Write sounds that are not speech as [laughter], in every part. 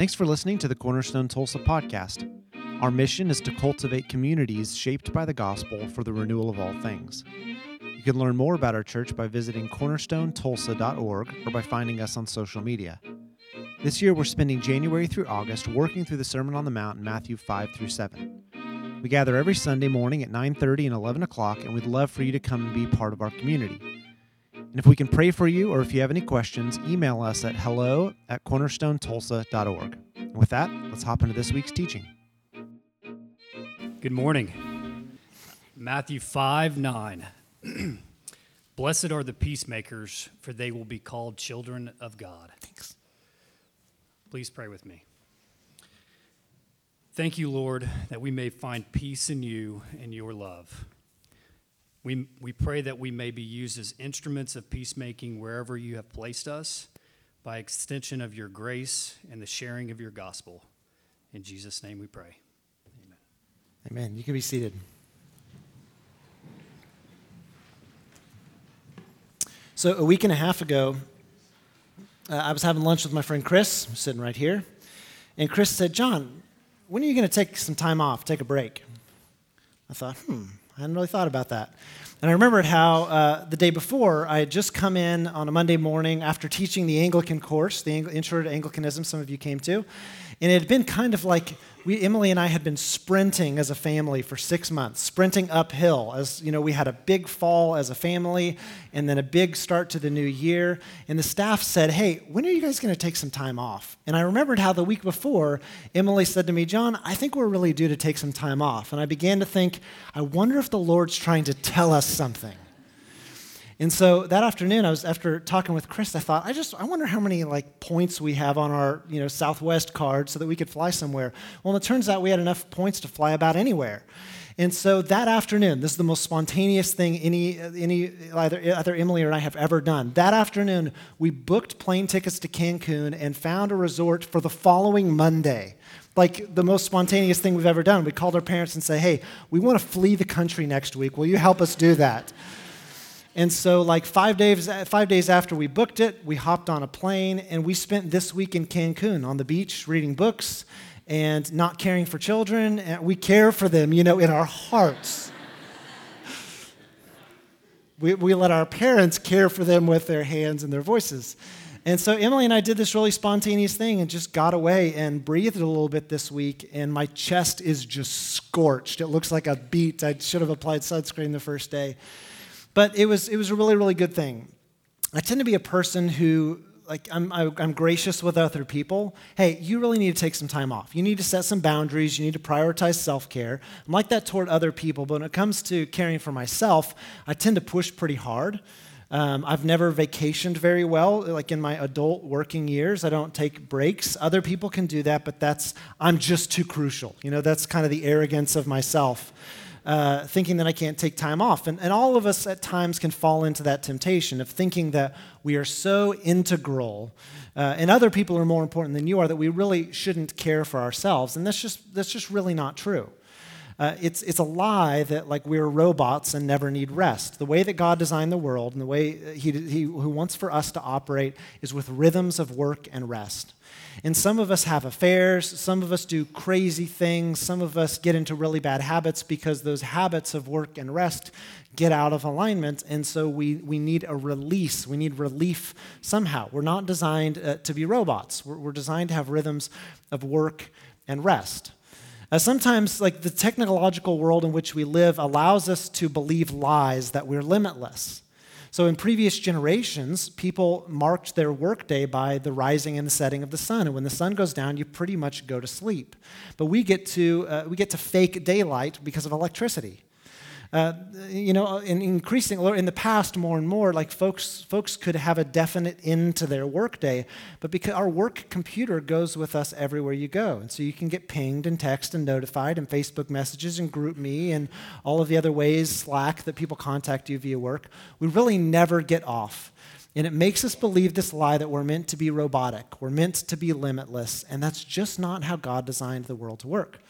Thanks for listening to the Cornerstone Tulsa podcast. Our mission is to cultivate communities shaped by the gospel for the renewal of all things. You can learn more about our church by visiting cornerstonetulsa.org or by finding us on social media. This year, we're spending January through August working through the Sermon on the Mount in Matthew 5 through 7. We gather every Sunday morning at 9:30 and 11 o'clock, and we'd love for you to come and be part of our community. And if we can pray for you or if you have any questions, email us at hello at cornerstonetulsa.org. And with that, let's hop into this week's teaching. Good morning. Matthew 5 9. [clears throat] Blessed are the peacemakers, for they will be called children of God. Thanks. Please pray with me. Thank you, Lord, that we may find peace in you and your love. We, we pray that we may be used as instruments of peacemaking wherever you have placed us by extension of your grace and the sharing of your gospel. In Jesus' name we pray. Amen. Amen. You can be seated. So, a week and a half ago, uh, I was having lunch with my friend Chris, sitting right here. And Chris said, John, when are you going to take some time off, take a break? I thought, hmm, I hadn't really thought about that. And I remembered how uh, the day before I had just come in on a Monday morning after teaching the Anglican course, the Intro to Anglicanism, some of you came to. And it had been kind of like we, Emily and I had been sprinting as a family for six months, sprinting uphill. As you know, we had a big fall as a family, and then a big start to the new year. And the staff said, "Hey, when are you guys going to take some time off?" And I remembered how the week before, Emily said to me, "John, I think we're really due to take some time off." And I began to think, I wonder if the Lord's trying to tell us something. And so that afternoon, I was after talking with Chris. I thought, I just, I wonder how many like points we have on our, you know, Southwest card so that we could fly somewhere. Well, it turns out we had enough points to fly about anywhere. And so that afternoon, this is the most spontaneous thing any, any either, either Emily or I have ever done. That afternoon, we booked plane tickets to Cancun and found a resort for the following Monday like the most spontaneous thing we've ever done. We called our parents and say, "Hey, we want to flee the country next week. Will you help us do that?" And so, like five days, five days after we booked it, we hopped on a plane and we spent this week in Cancun on the beach reading books and not caring for children. And we care for them, you know, in our hearts. we, we let our parents care for them with their hands and their voices. And so Emily and I did this really spontaneous thing and just got away and breathed a little bit this week, and my chest is just scorched. It looks like a beet. I should have applied sunscreen the first day. But it was, it was a really, really good thing. I tend to be a person who, like, I'm, I'm gracious with other people. Hey, you really need to take some time off. You need to set some boundaries. You need to prioritize self care. I'm like that toward other people, but when it comes to caring for myself, I tend to push pretty hard. Um, I've never vacationed very well, like in my adult working years. I don't take breaks. Other people can do that, but that's, I'm just too crucial. You know, that's kind of the arrogance of myself uh, thinking that I can't take time off. And, and all of us at times can fall into that temptation of thinking that we are so integral uh, and other people are more important than you are that we really shouldn't care for ourselves. And that's just, that's just really not true. Uh, it's, it's a lie that like we're robots and never need rest. The way that God designed the world and the way he, he who wants for us to operate is with rhythms of work and rest. And some of us have affairs, some of us do crazy things, some of us get into really bad habits because those habits of work and rest get out of alignment. And so we, we need a release, we need relief somehow. We're not designed uh, to be robots, we're, we're designed to have rhythms of work and rest. Uh, sometimes, like the technological world in which we live allows us to believe lies that we're limitless. So, in previous generations, people marked their workday by the rising and the setting of the sun. And when the sun goes down, you pretty much go to sleep. But we get to, uh, we get to fake daylight because of electricity. Uh, you know, in increasing or in the past, more and more, like folks, folks could have a definite end to their workday, but because our work computer goes with us everywhere you go, and so you can get pinged and text and notified, and Facebook messages and GroupMe and all of the other ways, Slack that people contact you via work. We really never get off. And it makes us believe this lie that we're meant to be robotic, we're meant to be limitless, and that's just not how God designed the world to work.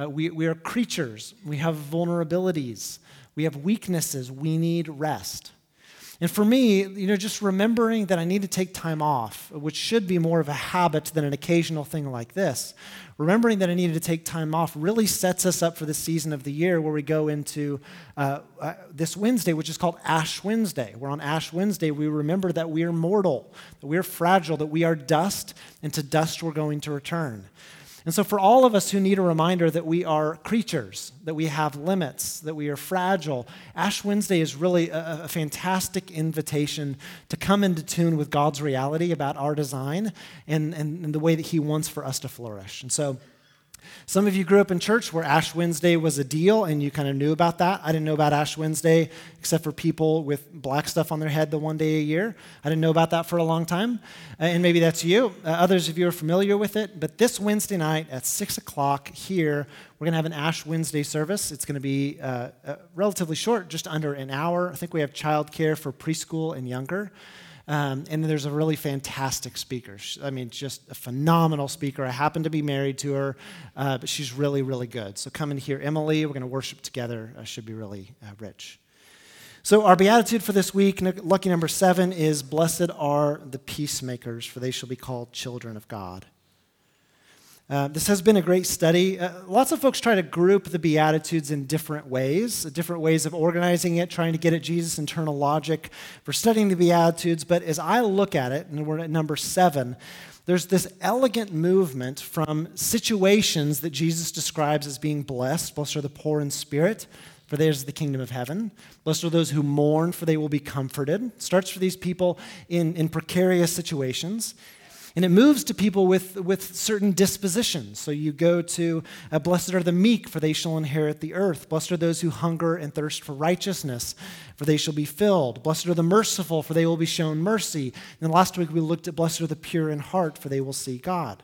Uh, we, we are creatures, we have vulnerabilities, we have weaknesses, we need rest. And for me, you know, just remembering that I need to take time off, which should be more of a habit than an occasional thing like this, remembering that I needed to take time off really sets us up for the season of the year where we go into uh, uh, this Wednesday, which is called Ash Wednesday. Where on Ash Wednesday, we remember that we are mortal, that we are fragile, that we are dust, and to dust we're going to return. And so, for all of us who need a reminder that we are creatures, that we have limits, that we are fragile, Ash Wednesday is really a, a, fantastic invitation to come into tune with God's reality about our design and, and, and the way that He wants for us to flourish. And so, some of you grew up in church where Ash Wednesday was a deal and you kind of knew about that. I didn't know about Ash Wednesday except for people with black stuff on their head the one day a year. I didn't know about that for a long time. Uh, and maybe that's you. Uh, others of you are familiar with it. But this Wednesday night at 6 o'clock here, we're going to have an Ash Wednesday service. It's going to be uh, uh, relatively short, just under an hour. I think we have childcare for preschool and younger. Um, and there's a really fantastic speaker. I mean, just a phenomenal speaker. I happen to be married to her, uh, but she's really, really good. So come and hear Emily. We're going to worship together. Uh, should be really uh, rich. So, our beatitude for this week, lucky number seven, is Blessed are the peacemakers, for they shall be called children of God. Uh, this has been a great study. Uh, lots of folks try to group the Beatitudes in different ways, different ways of organizing it, trying to get at Jesus' internal logic for studying the Beatitudes. But as I look at it, and we're at number seven, there's this elegant movement from situations that Jesus describes as being blessed. Blessed are the poor in spirit, for theirs is the kingdom of heaven. Blessed are those who mourn, for they will be comforted. Starts for these people in, in precarious situations. And it moves to people with, with certain dispositions. So you go to, uh, Blessed are the meek, for they shall inherit the earth. Blessed are those who hunger and thirst for righteousness, for they shall be filled. Blessed are the merciful, for they will be shown mercy. And last week we looked at Blessed are the pure in heart, for they will see God.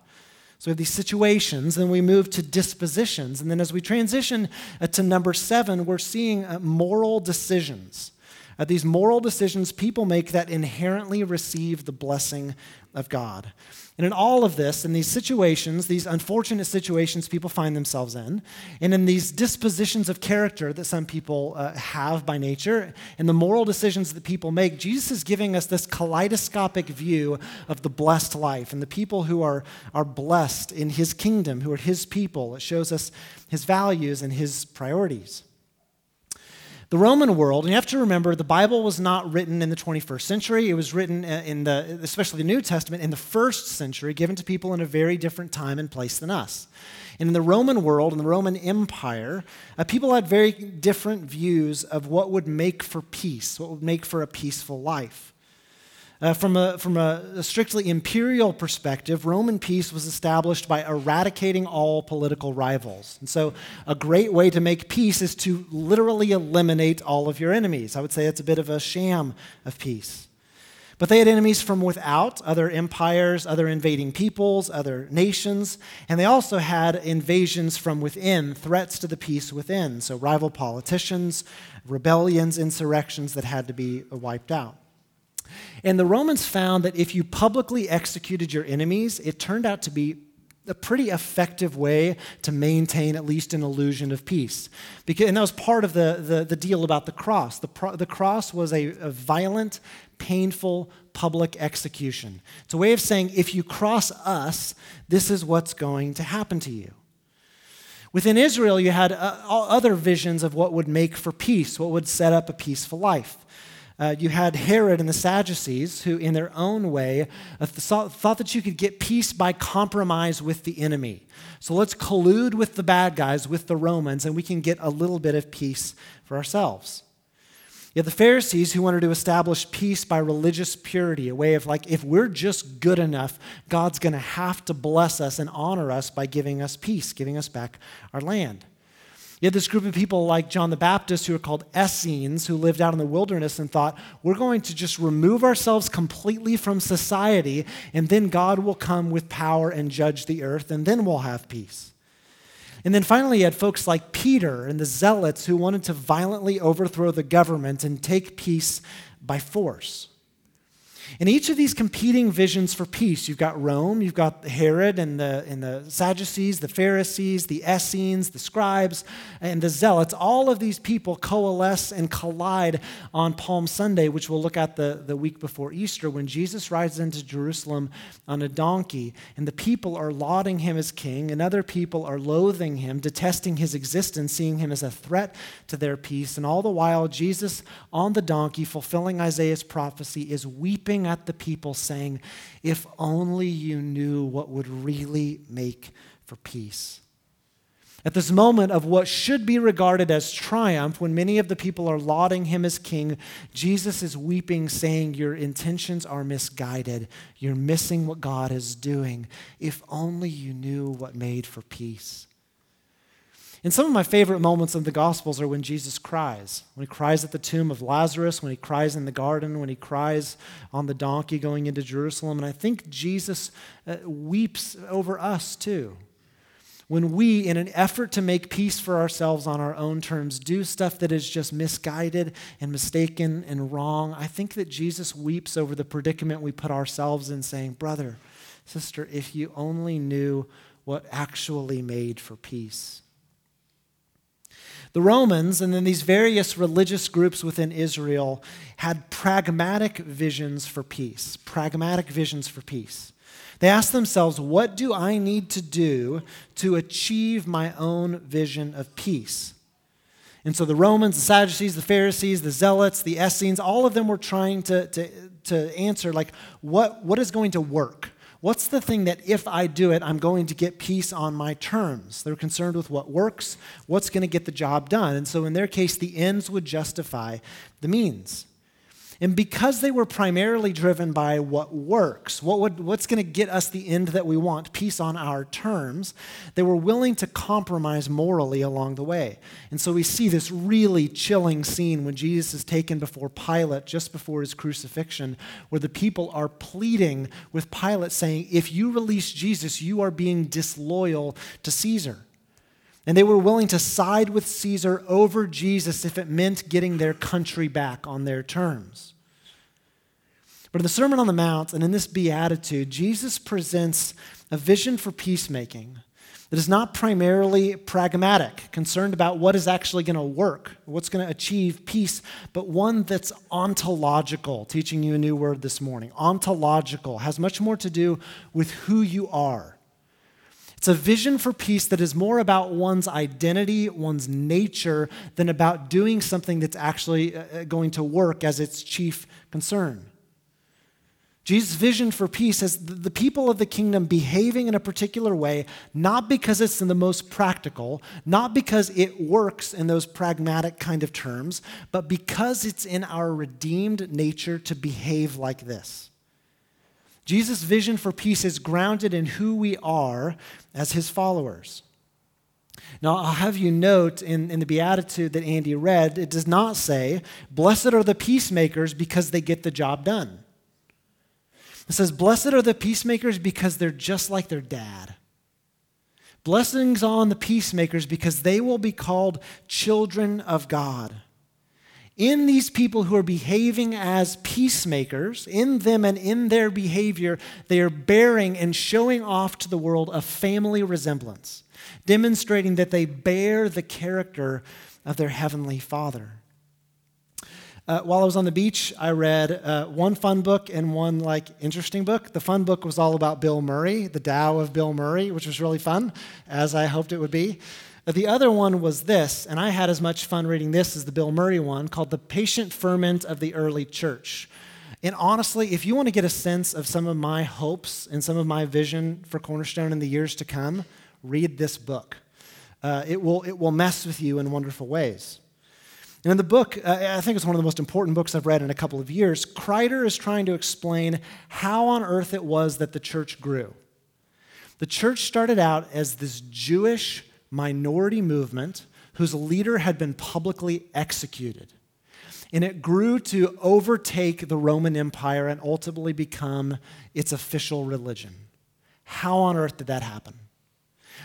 So we have these situations, then we move to dispositions. And then as we transition uh, to number seven, we're seeing uh, moral decisions. Uh, these moral decisions people make that inherently receive the blessing of God. And in all of this, in these situations, these unfortunate situations people find themselves in, and in these dispositions of character that some people uh, have by nature, and the moral decisions that people make, Jesus is giving us this kaleidoscopic view of the blessed life and the people who are, are blessed in his kingdom, who are his people. It shows us his values and his priorities. The Roman world, and you have to remember, the Bible was not written in the 21st century. It was written uh, in the, especially the New Testament, in the first century, given to people in a very different time and place than us. And in the Roman world, in the Roman Empire, uh, people had very different views of what would make for peace, what would make for a peaceful life. Uh, from a, from a, a, strictly imperial perspective, Roman peace was established by eradicating all political rivals. And so, a great way to make peace is to literally eliminate all of your enemies. I would say it's a bit of a sham of peace. But they had enemies from without, other empires, other invading peoples, other nations, and they also had invasions from within, threats to the peace within. So, rival politicians, rebellions, insurrections that had to be wiped out. And the Romans found that if you publicly executed your enemies, it turned out to be a pretty effective way to maintain at least an illusion of peace. Because, and that was part of the, the, the deal about the cross. The, pro, the cross was a, a violent, painful public execution. It's a way of saying if you cross us, this is what's going to happen to you. Within Israel, you had uh, other visions of what would make for peace, what would set up a peaceful life. Uh, you had Herod and the Sadducees, who, in their own way, uh, thought that you could get peace by compromise with the enemy. So let's collude with the bad guys, with the Romans, and we can get a little bit of peace for ourselves. You had the Pharisees who wanted to establish peace by religious purity, a way of like, if we're just good enough, God's going to have to bless us and honor us by giving us peace, giving us back our land. You had this group of people like John the Baptist who were called Essenes, who lived out in the wilderness and thought, we're going to just remove ourselves completely from society, and then God will come with power and judge the earth, and then we'll have peace. And then finally, you had folks like Peter and the Zealots who wanted to violently overthrow the government and take peace by force. In each of these competing visions for peace, you've got Rome, you've got Herod and the, and the Sadducees, the Pharisees, the Essenes, the scribes, and the Zealots. All of these people coalesce and collide on Palm Sunday, which we'll look at the, the week before Easter, when Jesus rides into Jerusalem on a donkey, and the people are lauding him as king, and other people are loathing him, detesting his existence, seeing him as a threat to their peace. And all the while, Jesus on the donkey, fulfilling Isaiah's prophecy, is weeping at the people, saying, If only you knew what would really make for peace. At this moment of what should be regarded as triumph, when many of the people are lauding him as king, Jesus is weeping, saying, Your intentions are misguided. You're missing what God is doing. If only you knew what made for peace. And some of my favorite moments of the Gospels are when Jesus cries. When he cries at the tomb of Lazarus, when he cries in the garden, when he cries on the donkey going into Jerusalem. And I think Jesus uh, weeps over us too. When we, in an effort to make peace for ourselves on our own terms, do stuff that is just misguided and mistaken and wrong, I think that Jesus weeps over the predicament we put ourselves in, saying, Brother, sister, if you only knew what actually made for peace. The Romans and then these various religious groups within Israel had pragmatic visions for peace. Pragmatic visions for peace. They asked themselves, What do I need to do to achieve my own vision of peace? And so the Romans, the Sadducees, the Pharisees, the Zealots, the Essenes, all of them were trying to, to, to answer, like, what, what is going to work? What's the thing that if I do it, I'm going to get peace on my terms? They're concerned with what works, what's going to get the job done. And so in their case, the ends would justify the means. And because they were primarily driven by what works, what would, what's going to get us the end that we want, peace on our terms, they were willing to compromise morally along the way. And so we see this really chilling scene when Jesus is taken before Pilate just before his crucifixion, where the people are pleading with Pilate, saying, If you release Jesus, you are being disloyal to Caesar. And they were willing to side with Caesar over Jesus if it meant getting their country back on their terms. But in the Sermon on the Mount and in this beatitude, Jesus presents a vision for peacemaking that is not primarily pragmatic, concerned about what is actually going to work, what's going to achieve peace, but one that's ontological, teaching you a new word this morning. Ontological has much more to do with who you are it's a vision for peace that is more about one's identity, one's nature, than about doing something that's actually uh, uh, going to work as its chief concern. Jesus' vision for peace is the people of the kingdom behaving in a particular way, not because it's in the most practical, not because it works in those pragmatic kind of terms, but because it's in our redeemed nature to behave like this. Jesus' vision for peace is grounded in who we are as his followers. Now, I'll have you note in, in the Beatitude that Andy read, it does not say, Blessed are the peacemakers because they get the job done. It says, Blessed are the peacemakers because they're just like their dad. Blessings on the peacemakers because they will be called children of God in these people who are behaving as peacemakers, in them and in their behavior, they are bearing and showing off to the world a family resemblance, demonstrating that they bear the character of their heavenly Father. Uh, while I was on the beach, I read uh, one fun book and one like interesting book. The fun book was all about Bill Murray, the Tao of Bill Murray, which was really fun, as I hoped it would be. The other one was this, and I had as much fun reading this as the Bill Murray one, called The Patient Ferment of the Early Church. And honestly, if you want to get a sense of some of my hopes and some of my vision for Cornerstone in the years to come, read this book. Uh, it, will, it will mess with you in wonderful ways. And in the book, uh, I think it's one of the most important books I've read in a couple of years, Kreider is trying to explain how on earth it was that the church grew. The church started out as this Jewish minority movement whose leader had been publicly executed. And it grew to overtake the Roman Empire and ultimately become its official religion. How on earth did that happen?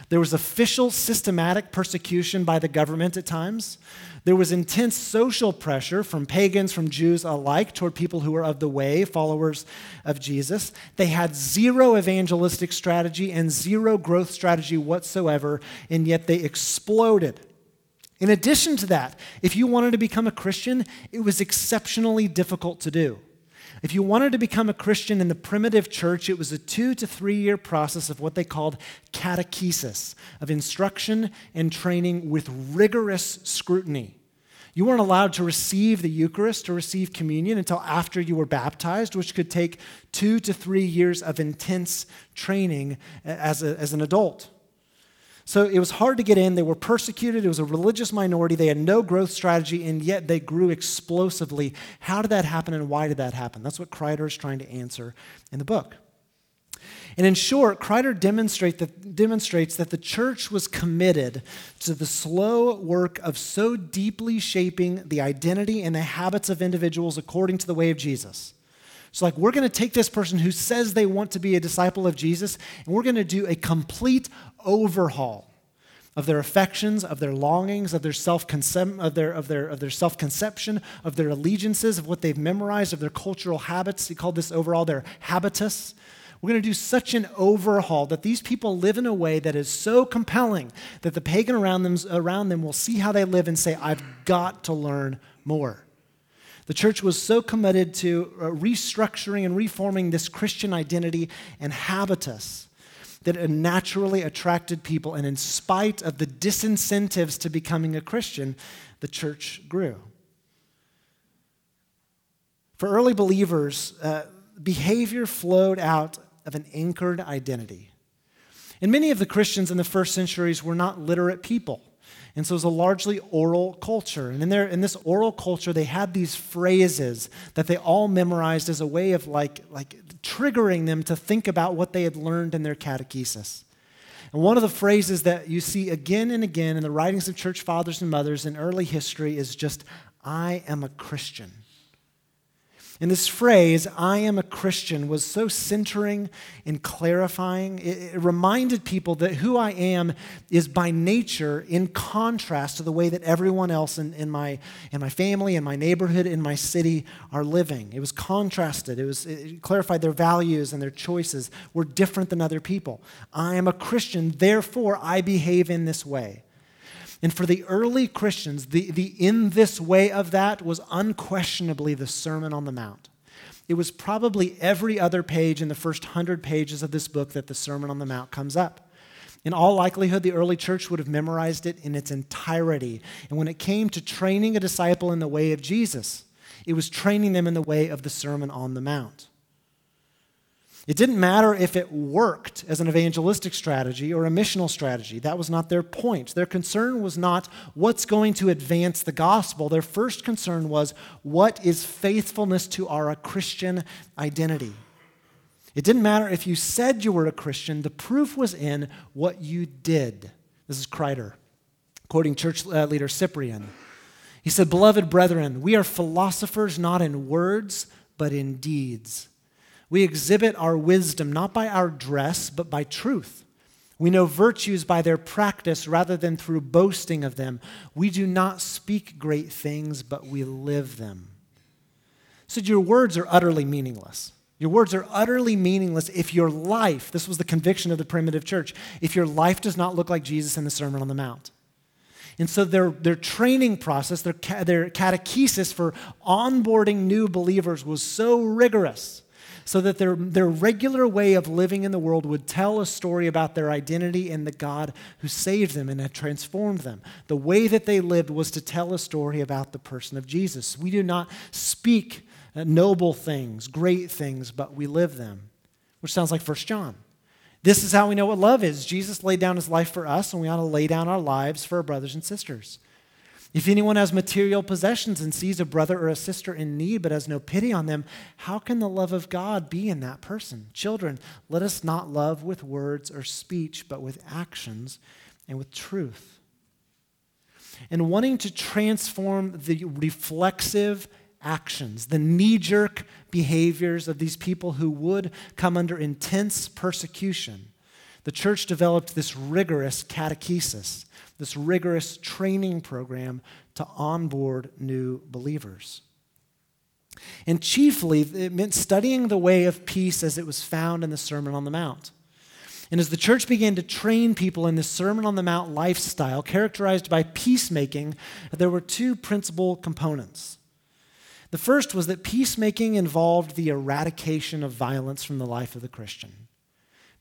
There was official systematic persecution by the government at times. There was intense social pressure from pagans, from Jews alike, toward people who were of the way, followers of Jesus. They had zero evangelistic strategy and zero growth strategy whatsoever, and yet they exploded. In addition to that, if you wanted to become a Christian, it was exceptionally difficult to do. If you wanted to become a Christian in the primitive church, it was a two to three year process of what they called catechesis, of instruction and training with rigorous scrutiny. You weren't allowed to receive the Eucharist or receive communion until after you were baptized, which could take two to three years of intense training as, a, as an adult. So it was hard to get in. They were persecuted. It was a religious minority. They had no growth strategy, and yet they grew explosively. How did that happen, and why did that happen? That's what Kreider is trying to answer in the book. And in short, Kreider demonstrate that, demonstrates that the church was committed to the slow work of so deeply shaping the identity and the habits of individuals according to the way of Jesus. So, like, we're going to take this person who says they want to be a disciple of Jesus, and we're going to do a complete overhaul of their affections, of their longings, of their self of their of their of their self conception, of their allegiances, of what they've memorized, of their cultural habits. He called this overall their habitus. We're going to do such an overhaul that these people live in a way that is so compelling that the pagan around them, around them will see how they live and say, I've got to learn more. The church was so committed to uh, restructuring and reforming this Christian identity and habitus that it naturally attracted people. And in spite of the disincentives to becoming a Christian, the church grew. For early believers, uh, behavior flowed out of an anchored identity. And many of the Christians in the first centuries were not literate people. And so it was a largely oral culture. And in, their, in this oral culture, they had these phrases that they all memorized as a way of like, like triggering them to think about what they had learned in their catechesis. And one of the phrases that you see again and again in the writings of church fathers and mothers in early history is just, I am a Christian. And this phrase, I am a Christian, was so centering and clarifying. It, it, reminded people that who I am is by nature in contrast to the way that everyone else in, in, my, in my family, in my neighborhood, in my city are living. It was contrasted. It, was, it clarified their values and their choices were different than other people. I am a Christian, therefore I behave in this way. And for the early Christians, the, the in this way of that was unquestionably the Sermon on the Mount. It was probably every other page in the first hundred pages of this book that the Sermon on the Mount comes up. In all likelihood, the early church would have memorized it in its entirety. And when it came to training a disciple in the way of Jesus, it was training them in the way of the Sermon on the Mount. It didn't matter if it worked as an evangelistic strategy or a missional strategy. That was not their point. Their concern was not what's going to advance the gospel. Their first concern was what is faithfulness to our Christian identity. It didn't matter if you said you were a Christian, the proof was in what you did. This is Kreider, quoting church uh, leader Cyprian. He said, Beloved brethren, we are philosophers not in words, but in deeds. We exhibit our wisdom not by our dress, but by truth. We know virtues by their practice rather than through boasting of them. We do not speak great things, but we live them. So your words are utterly meaningless. Your words are utterly meaningless if your life, this was the conviction of the primitive church, if your life does not look like Jesus in the Sermon on the Mount. And so their, their training process, their, their catechesis for onboarding new believers was so rigorous so that their, their regular way of living in the world would tell a story about their identity in the God who saved them and had transformed them. The way that they lived was to tell a story about the person of Jesus. We do not speak uh, noble things, great things, but we live them, which sounds like First John. This is how we know what love is. Jesus laid down his life for us, and we ought to lay down our lives for our brothers and sisters. If anyone has material possessions and sees a brother or a sister in need but has no pity on them, how can the love of God be in that person? Children, let us not love with words or speech, but with actions and with truth. And wanting to transform the reflexive actions, the knee jerk behaviors of these people who would come under intense persecution the church developed this rigorous catechesis, this rigorous training program to onboard new believers. And chiefly, it meant studying the way of peace as it was found in the Sermon on the Mount. And as the church began to train people in the Sermon on the Mount lifestyle, characterized by peacemaking, there were two principal components. The first was that peacemaking involved the eradication of violence from the life of the Christian.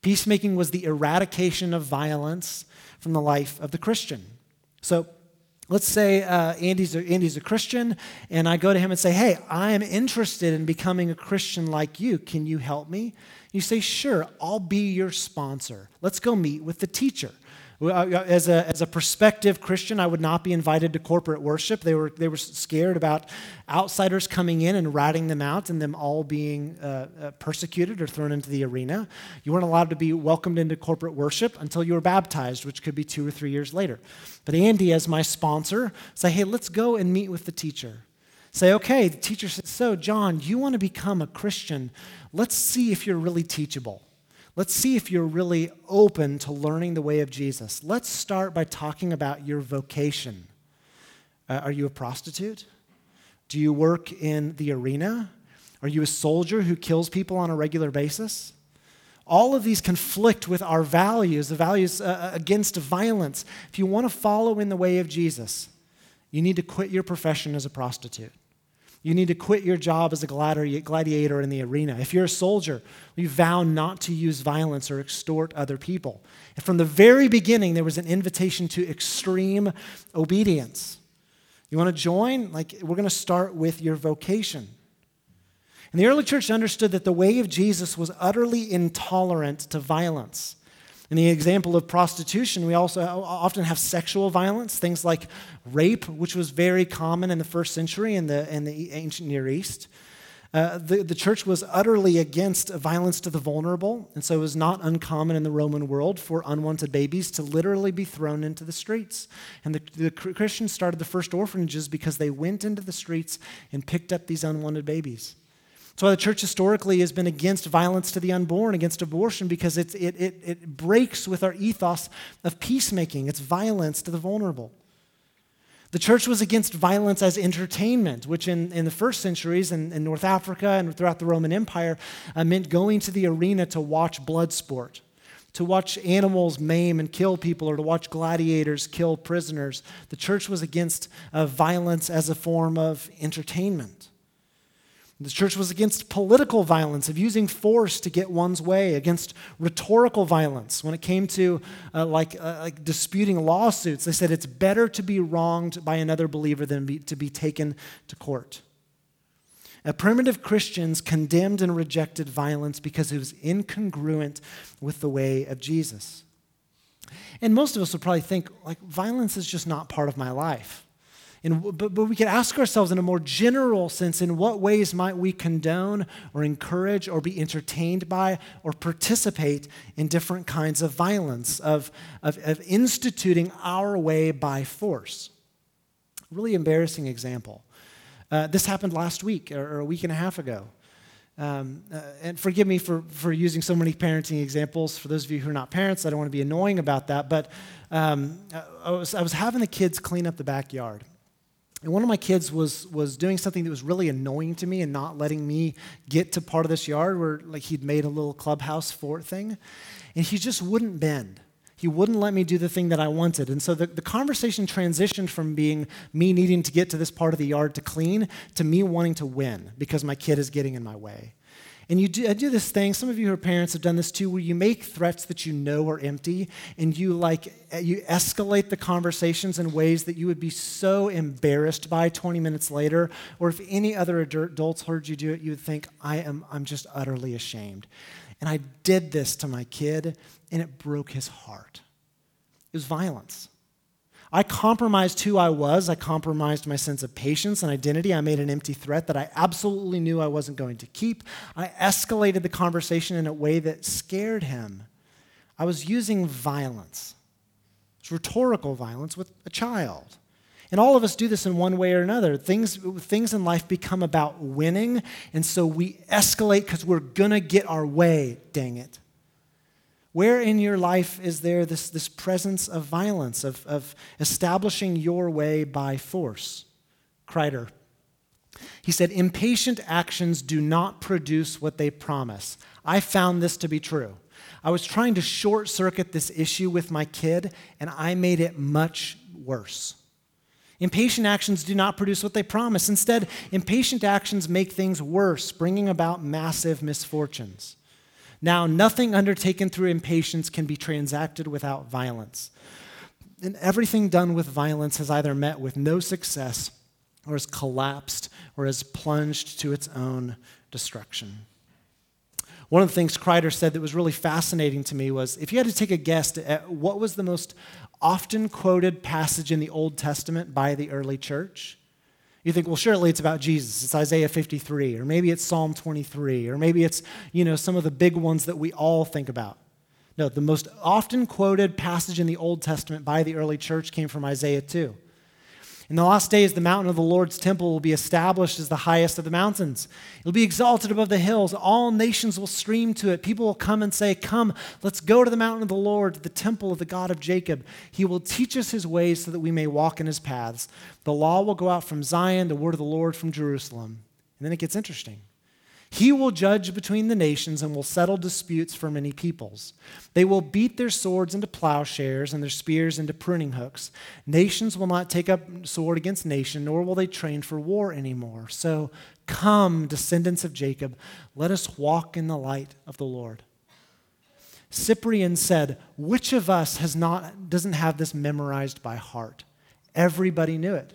Peacemaking was the eradication of violence from the life of the Christian. So, let's say uh, Andy's, a, Andy's a Christian, and I go to him and say, Hey, I am interested in becoming a Christian like you. Can you help me? You say, Sure, I'll be your sponsor. Let's go meet with the teacher. As a, as a prospective Christian, I would not be invited to corporate worship. They were, they were scared about outsiders coming in and ratting them out and them all being uh, uh, persecuted or thrown into the arena. You weren't allowed to be welcomed into corporate worship until you were baptized, which could be two or three years later. But Andy, as my sponsor, say, hey, let's go and meet with the teacher. Say, okay, the teacher says, so, John, you want to become a Christian. Let's see if you're really teachable. Let's see if you're really open to learning the way of Jesus. Let's start by talking about your vocation. Uh, are you a prostitute? Do you work in the arena? Are you a soldier who kills people on a regular basis? All of these conflict with our values, the values uh, uh against violence. If you want to follow in the way of Jesus, you need to quit your profession as a prostitute. You need to quit your job as a gladiator in the arena. If you're a soldier, you vow not to use violence or extort other people. And from the very beginning, there was an invitation to extreme obedience. You want to join? Like, we're going to start with your vocation. And the early church understood that the way of Jesus was utterly intolerant to violence. In the example of prostitution, we also often have sexual violence, things like rape, which was very common in the first century in the, in the ancient Near East. Uh, the, the church was utterly against violence to the vulnerable, and so it was not uncommon in the Roman world for unwanted babies to literally be thrown into the streets. And the, the Christians started the first orphanages because they went into the streets and picked up these unwanted babies. That's why the church historically has been against violence to the unborn, against abortion, because it, it, it, it breaks with our ethos of peacemaking. It's violence to the vulnerable. The church was against violence as entertainment, which in, in the first centuries in, in North Africa and throughout the Roman Empire uh, meant going to the arena to watch blood sport, to watch animals maim and kill people, or to watch gladiators kill prisoners. The church was against uh, violence as a form of entertainment. The church was against political violence, of using force to get one's way, against rhetorical violence. When it came to uh, like, uh, like disputing lawsuits, they said it's better to be wronged by another believer than be, to be taken to court. Uh, primitive Christians condemned and rejected violence because it was incongruent with the way of Jesus. And most of us would probably think, like, violence is just not part of my life. But, but we could ask ourselves in a more general sense in what ways might we condone or encourage or be entertained by or participate in different kinds of violence, of, of, of instituting our way by force. Really embarrassing example. Uh, this happened last week or, or, a week and a half ago. Um, uh, and forgive me for, for using so many parenting examples. For those of you who are not parents, I don't want to be annoying about that. But um, I, was, I was having the kids clean up the backyard. And one of my kids was, was doing something that was really annoying to me and not letting me get to part of this yard where like he'd made a little clubhouse fort thing. And he just wouldn't bend. He wouldn't let me do the thing that I wanted. And so the, the conversation transitioned from being me needing to get to this part of the yard to clean to me wanting to win because my kid is getting in my way. And you do, I do this thing, some of you who are parents have done this too, where you make threats that you know are empty and you like eh, you escalate the conversations in ways that you would be so embarrassed by 20 minutes later. Or if any other adults heard you do it, you would think, I am I'm just utterly ashamed. And I did this to my kid, and it broke his heart. It was violence. I compromised who I was. I compromised my sense of patience and identity. I made an empty threat that I absolutely knew I wasn't going to keep. I escalated the conversation in a way that scared him. I was using violence. It's rhetorical violence with a child. And all of us do this in one way or another. Things, things in life become about winning, and so we escalate because we're going to get our way, dang it. Where in your life is there this, this presence of violence, of, of establishing your way by force? Kreider. He said, Impatient actions do not produce what they promise. I found this to be true. I was trying to short circuit this issue with my kid, and I made it much worse. Impatient actions do not produce what they promise. Instead, impatient actions make things worse, bringing about massive misfortunes. Now, nothing undertaken through impatience can be transacted without violence. And everything done with violence has either met with no success or has collapsed or has plunged to its own destruction. One of the things Kreider said that was really fascinating to me was if you had to take a guess at what was the most often quoted passage in the Old Testament by the early church, you think, well, surely it's about Jesus. It's Isaiah 53, or maybe it's Psalm 23, or maybe it's, you know, some of the big ones that we all think about. No, the most often quoted passage in the Old Testament by the early church came from Isaiah 2. In the last days, the mountain of the Lord's temple will be established as the highest of the mountains. It'll be exalted above the hills. All nations will stream to it. People will come and say, Come, let's go to the mountain of the Lord, the temple of the God of Jacob. He will teach us his ways so that we may walk in his paths. The law will go out from Zion, the word of the Lord from Jerusalem. And then it gets interesting. He will judge between the nations and will settle disputes for many peoples. They will beat their swords into plowshares and their spears into pruning hooks. Nations will not take up sword against nation, nor will they train for war anymore. So come, descendants of Jacob, let us walk in the light of the Lord. Cyprian said, Which of us has not, doesn't have this memorized by heart? Everybody knew it.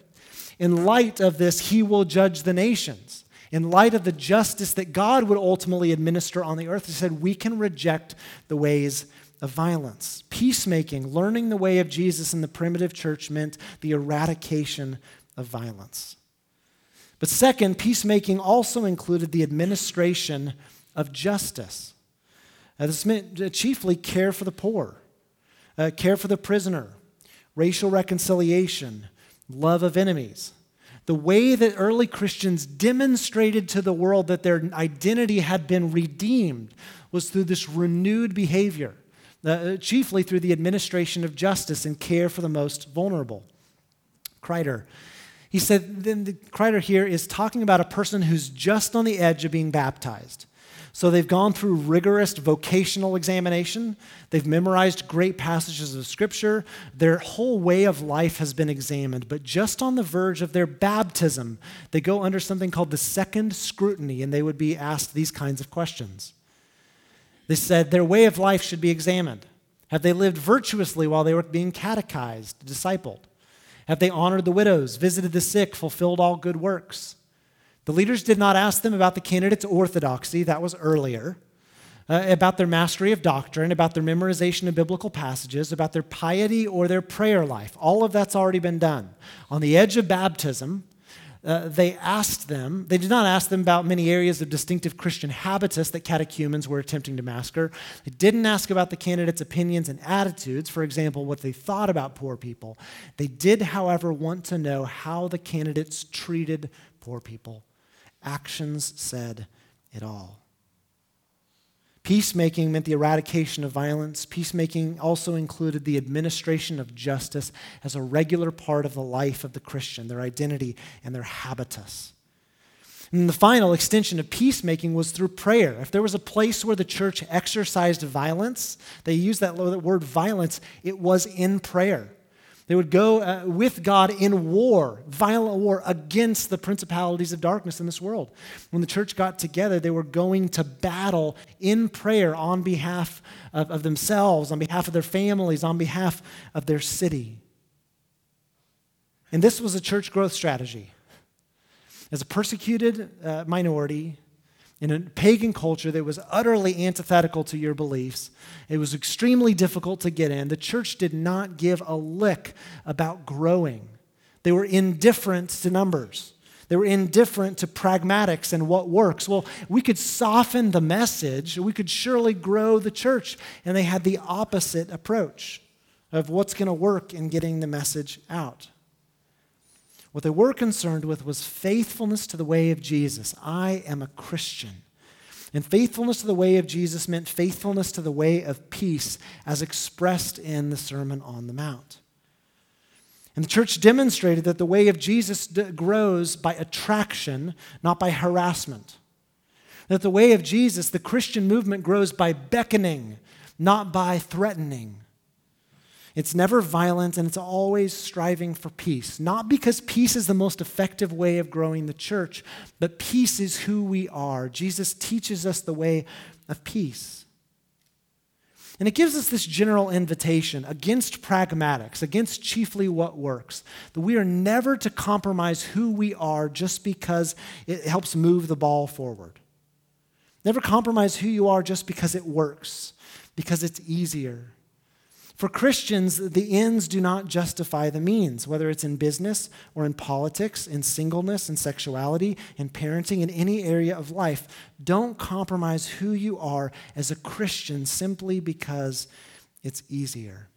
In light of this, he will judge the nations in light of the justice that God would ultimately administer on the earth, he said, we can reject the ways of violence. Peacemaking, learning the way of Jesus in the primitive church meant the eradication of violence. But second, peacemaking also included the administration of justice. Uh, this meant uh, chiefly care for the poor, uh, care for the prisoner, racial reconciliation, love of enemies the way that early Christians demonstrated to the world that their identity had been redeemed was through this renewed behavior, uh, chiefly through the administration of justice and care for the most vulnerable. Kreider. He said, then the Kreider here is talking about a person who's just on the edge of being baptized. So they've gone through rigorous vocational examination. They've memorized great passages of Scripture. Their whole way of life has been examined. But just on the verge of their baptism, they go under something called the second scrutiny, and they would be asked these kinds of questions. They said their way of life should be examined. Have they lived virtuously while they were being catechized, discipled? Have they honored the widows, visited the sick, fulfilled all good works? The leaders did not ask them about the candidate's orthodoxy, that was earlier, uh, about their mastery of doctrine, about their memorization of biblical passages, about their piety or their prayer life. All of that's already been done. On the edge of baptism, uh, they asked them, they did not ask them about many areas of distinctive Christian habitus that catechumens were attempting to masker. They didn't ask about the candidates' opinions and attitudes, for example, what they thought about poor people. They did, however, want to know how the candidates treated poor people. Actions said it all. Peacemaking meant the eradication of violence. Peacemaking also included the administration of justice as a regular part of the life of the Christian, their identity and their habitus. And the final extension of peacemaking was through prayer. If there was a place where the church exercised violence, they used that word violence, it was in prayer. They would go uh, with God in war, violent war against the principalities of darkness in this world. When the church got together, they were going to battle in prayer on behalf of, of themselves, on behalf of their families, on behalf of their city. And this was a church growth strategy. As a persecuted uh, minority, in a pagan culture that was utterly antithetical to your beliefs. It was extremely difficult to get in. The church did not give a lick about growing, they were indifferent to numbers. They were indifferent to pragmatics and what works. Well, we could soften the message. We could surely grow the church. And they had the opposite approach of what's going to work in getting the message out. What they were concerned with was faithfulness to the way of Jesus. I am a Christian. And faithfulness to the way of Jesus meant faithfulness to the way of peace as expressed in the Sermon on the Mount. And the church demonstrated that the way of Jesus grows by attraction, not by harassment. That the way of Jesus, the Christian movement, grows by beckoning, not by threatening. It's never violent and it's always striving for peace. Not because peace is the most effective way of growing the church, but peace is who we are. Jesus teaches us the way of peace. And it gives us this general invitation against pragmatics, against chiefly what works, that we are never to compromise who we are just because it helps move the ball forward. Never compromise who you are just because it works, because it's easier. For Christians, the ends do not justify the means, whether it's in business or in politics, in singleness and sexuality, in parenting, in any area of life. Don't compromise who you are as a Christian simply because it's easier.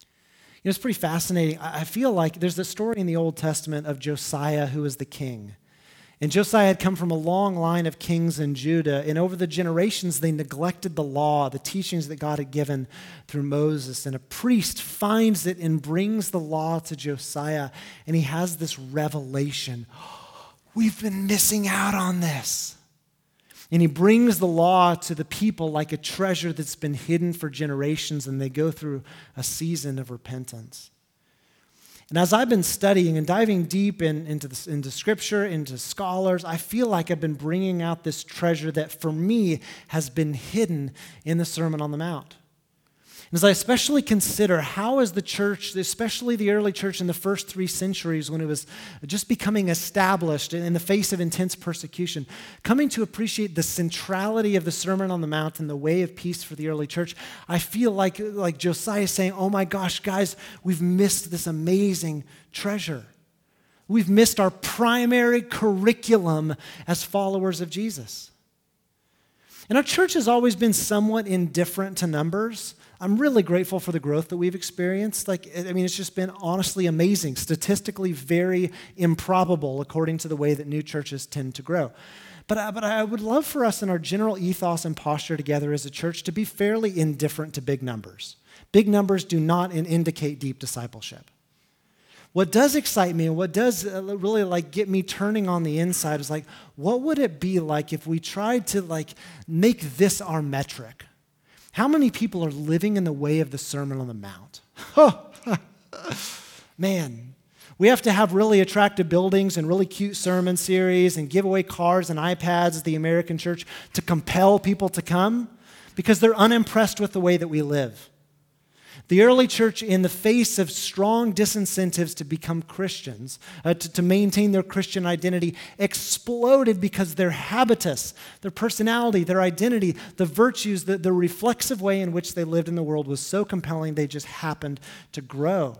You know, it's pretty fascinating. I feel like there's a story in the Old Testament of Josiah, who was the king. And Josiah had come from a long line of kings in Judah, and over the generations, they neglected the law, the teachings that God had given through Moses. And a priest finds it and brings the law to Josiah, and he has this revelation [gasps] We've been missing out on this. And he brings the law to the people like a treasure that's been hidden for generations, and they go through a season of repentance. And as I've been studying and diving deep in, into, the, into scripture, into scholars, I feel like I've been bringing out this treasure that for me has been hidden in the Sermon on the Mount. As I especially consider how is the church, especially the early church in the first three centuries when it was just becoming established in the face of intense persecution, coming to appreciate the centrality of the Sermon on the Mount and the way of peace for the early church, I feel like, like Josiah saying, oh my gosh, guys, we've missed this amazing treasure. We've missed our primary curriculum as followers of Jesus. And our church has always been somewhat indifferent to numbers. I'm really grateful for the growth that we've experienced. Like, I mean, it's just been honestly amazing, statistically very improbable according to the way that new churches tend to grow. But, I, but I would love for us in our general ethos and posture together as a church to be fairly indifferent to big numbers. Big numbers do not indicate deep discipleship. What does excite me and what does uh, really like get me turning on the inside is like, what would it be like if we tried to like make this our metric? How many people are living in the way of the Sermon on the Mount? [laughs] Man, we have to have really attractive buildings and really cute sermon series and give away cars and iPads at the American church to compel people to come because they're unimpressed with the way that we live. The early church, in the face of strong disincentives to become Christians, uh, to, to maintain their Christian identity, exploded because their habitus, their personality, their identity, the virtues, the, the reflexive way in which they lived in the world was so compelling they just happened to grow.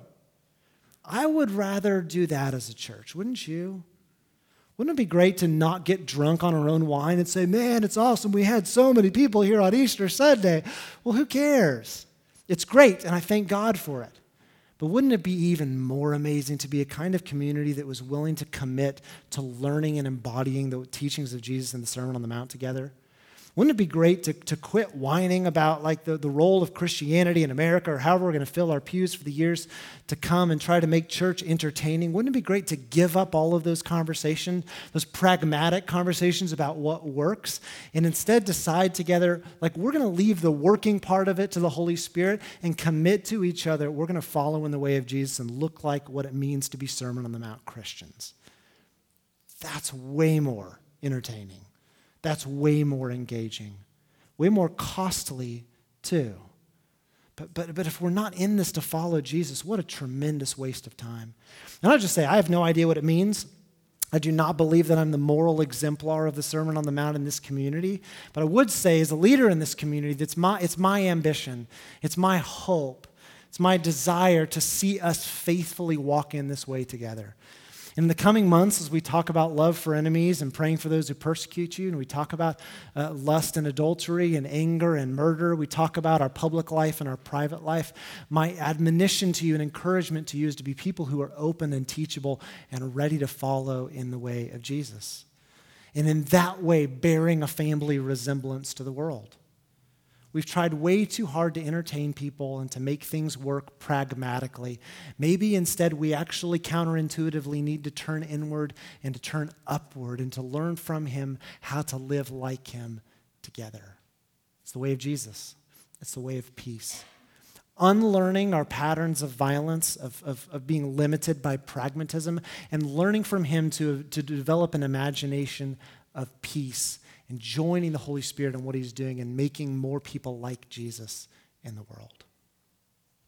I would rather do that as a church, wouldn't you? Wouldn't it be great to not get drunk on our own wine and say, man, it's awesome. We had so many people here on Easter Sunday. Well, who cares? It's great, and I thank God for it. But wouldn't it be even more amazing to be a kind of community that was willing to commit to learning and embodying the teachings of Jesus in the Sermon on the Mount together? Wouldn't it be great to, to quit whining about like the, the role of Christianity in America or however we're going to fill our pews for the years to come and try to make church entertaining? Wouldn't it be great to give up all of those conversations, those pragmatic conversations about what works, and instead decide together, like we're going to leave the working part of it to the Holy Spirit and commit to each other. We're going to follow in the way of Jesus and look like what it means to be Sermon on the Mount Christians. That's way more entertaining that's way more engaging, way more costly, too. But, but, but if we're not in this to follow Jesus, what a tremendous waste of time. And I'll just say, I have no idea what it means. I do not believe that I'm the moral exemplar of the Sermon on the Mount in this community. But I would say, as a leader in this community, that's my, it's my ambition, it's my hope, it's my desire to see us faithfully walk in this way together. In the coming months, as we talk about love for enemies and praying for those who persecute you, and we talk about uh, lust and adultery and anger and murder, we talk about our public life and our private life, my admonition to you and encouragement to you is to be people who are open and teachable and ready to follow in the way of Jesus. and in that way bearing a family resemblance to the world. We've tried way too hard to entertain people and to make things work pragmatically. Maybe instead we actually counterintuitively need to turn inward and to turn upward and to learn from Him how to live like Him together. It's the way of Jesus, it's the way of peace. Unlearning our patterns of violence, of, of, of being limited by pragmatism, and learning from Him to, to develop an imagination of peace and joining the Holy Spirit in what He's doing and making more people like Jesus in the world.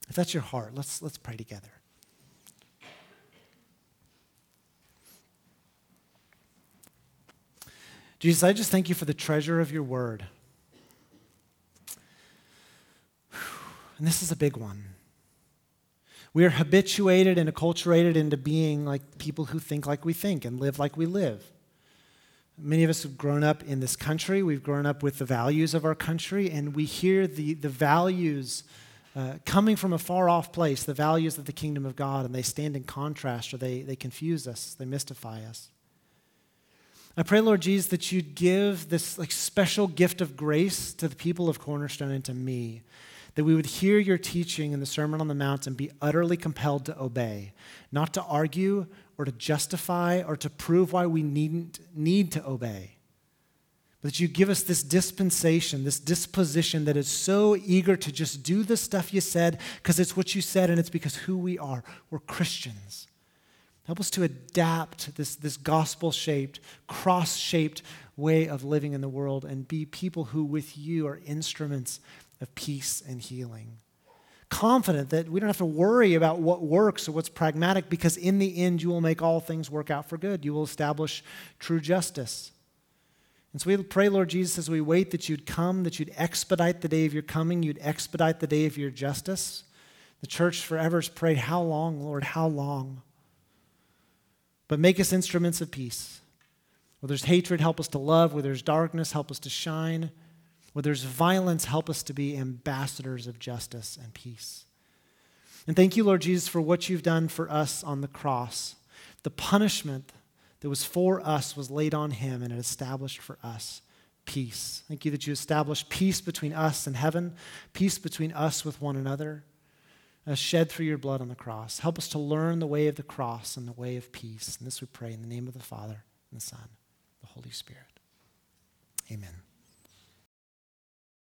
If that's your heart, let's, let's pray together. Jesus, I just thank you for the treasure of your word. [sighs] And this is a big one. We are habituated and acculturated into being like people who think like we think and live like we live. Many of us have grown up in this country. We've grown up with the values of our country, and we hear the, the values uh, coming from a far off place, the values of the kingdom of God, and they stand in contrast or they, they confuse us, they mystify us. I pray, Lord Jesus, that you'd give this like special gift of grace to the people of Cornerstone and to me, that we would hear your teaching in the Sermon on the Mount and be utterly compelled to obey, not to argue or to justify or to prove why we needn't need to obey. But that you give us this dispensation, this disposition that is so eager to just do the stuff you said because it's what you said and it's because who we are. We're Christians. Help us to adapt this, this gospel shaped, cross shaped way of living in the world and be people who, with you, are instruments of peace and healing confident that we don't have to worry about what works or what's pragmatic because in the end you will make all things work out for good. You will establish true justice. And so we pray, Lord Jesus, as we wait that you'd come, that you'd expedite the day of your coming, you'd expedite the day of your justice. The church forever has prayed, How long, Lord? How long? But make us instruments of peace. Where there's hatred, help us to love. Where there's darkness, help us to shine. Where there's violence, help us to be ambassadors of justice and peace. And thank you, Lord Jesus, for what you've done for us on the cross. The punishment that was for us was laid on him, and it established for us peace. Thank you that you established peace between us and heaven, peace between us with one another, uh, shed through your blood on the cross. Help us to learn the way of the cross and the way of peace. And this we pray in the name of the Father, and the Son, and the Holy Spirit. Amen.